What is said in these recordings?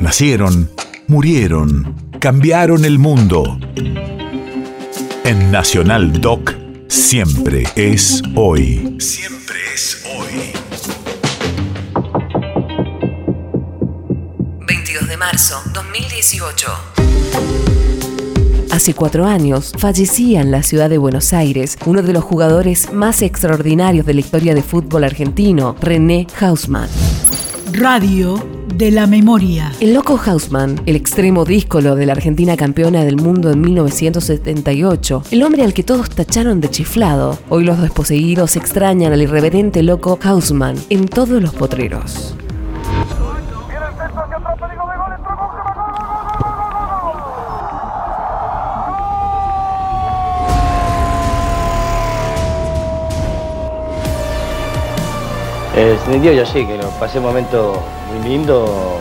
Nacieron, murieron, cambiaron el mundo. En Nacional Doc, siempre es hoy. Siempre es hoy. 22 de marzo 2018. Hace cuatro años fallecía en la ciudad de Buenos Aires uno de los jugadores más extraordinarios de la historia de fútbol argentino, René Hausmann. Radio de la memoria. El loco Hausmann, el extremo díscolo de la Argentina campeona del mundo en 1978, el hombre al que todos tacharon de chiflado, hoy los desposeídos extrañan al irreverente loco Hausmann en todos los potreros. Eh, definitiva yo sí, que lo pasé un momento muy lindo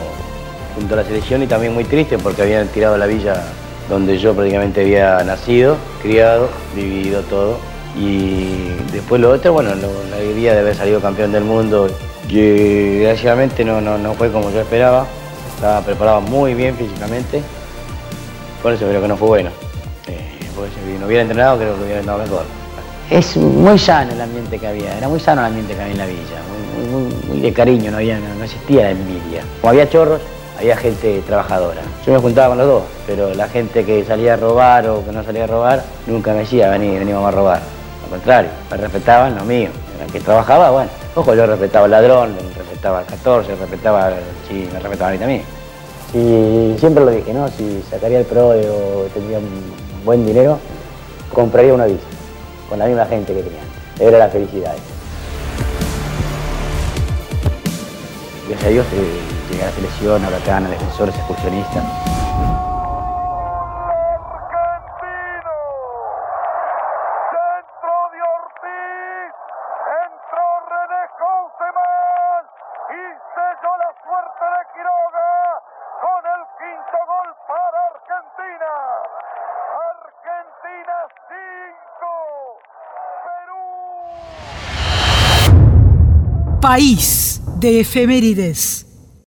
junto a la selección y también muy triste porque habían tirado la villa donde yo prácticamente había nacido, criado, vivido todo. Y después lo otro, bueno, la alegría de haber salido campeón del mundo, que desgraciadamente no, no, no fue como yo esperaba. Estaba preparado muy bien físicamente, por eso creo que no fue bueno. Eh, porque si no hubiera entrenado creo que hubiera estado mejor. Es muy sano el ambiente que había, era muy sano el ambiente que había en la villa, de cariño, no, había, no, existía la envidia. Como había chorros, había gente trabajadora. Yo me juntaba con los dos, pero la gente que salía a robar o que no salía a robar, nunca me decía, vení, venimos a robar. Al contrario, me respetaban lo mío. El que trabajaba, bueno, ojo, yo respetaba al ladrón, respetaba al 14, respetaba, sí, me respetaba a mí también. Y siempre lo dije, ¿no? Si sacaría el pro o tendría un buen dinero, compraría una bici, con la misma gente que tenía. Era la felicidad. Gracias a Dios eh, llegué a la selección, a Bacana, defensores, excursionistas. la suerte de Quiroga con el quinto gol para Argentina. Argentina 5, Perú. País de efemérides.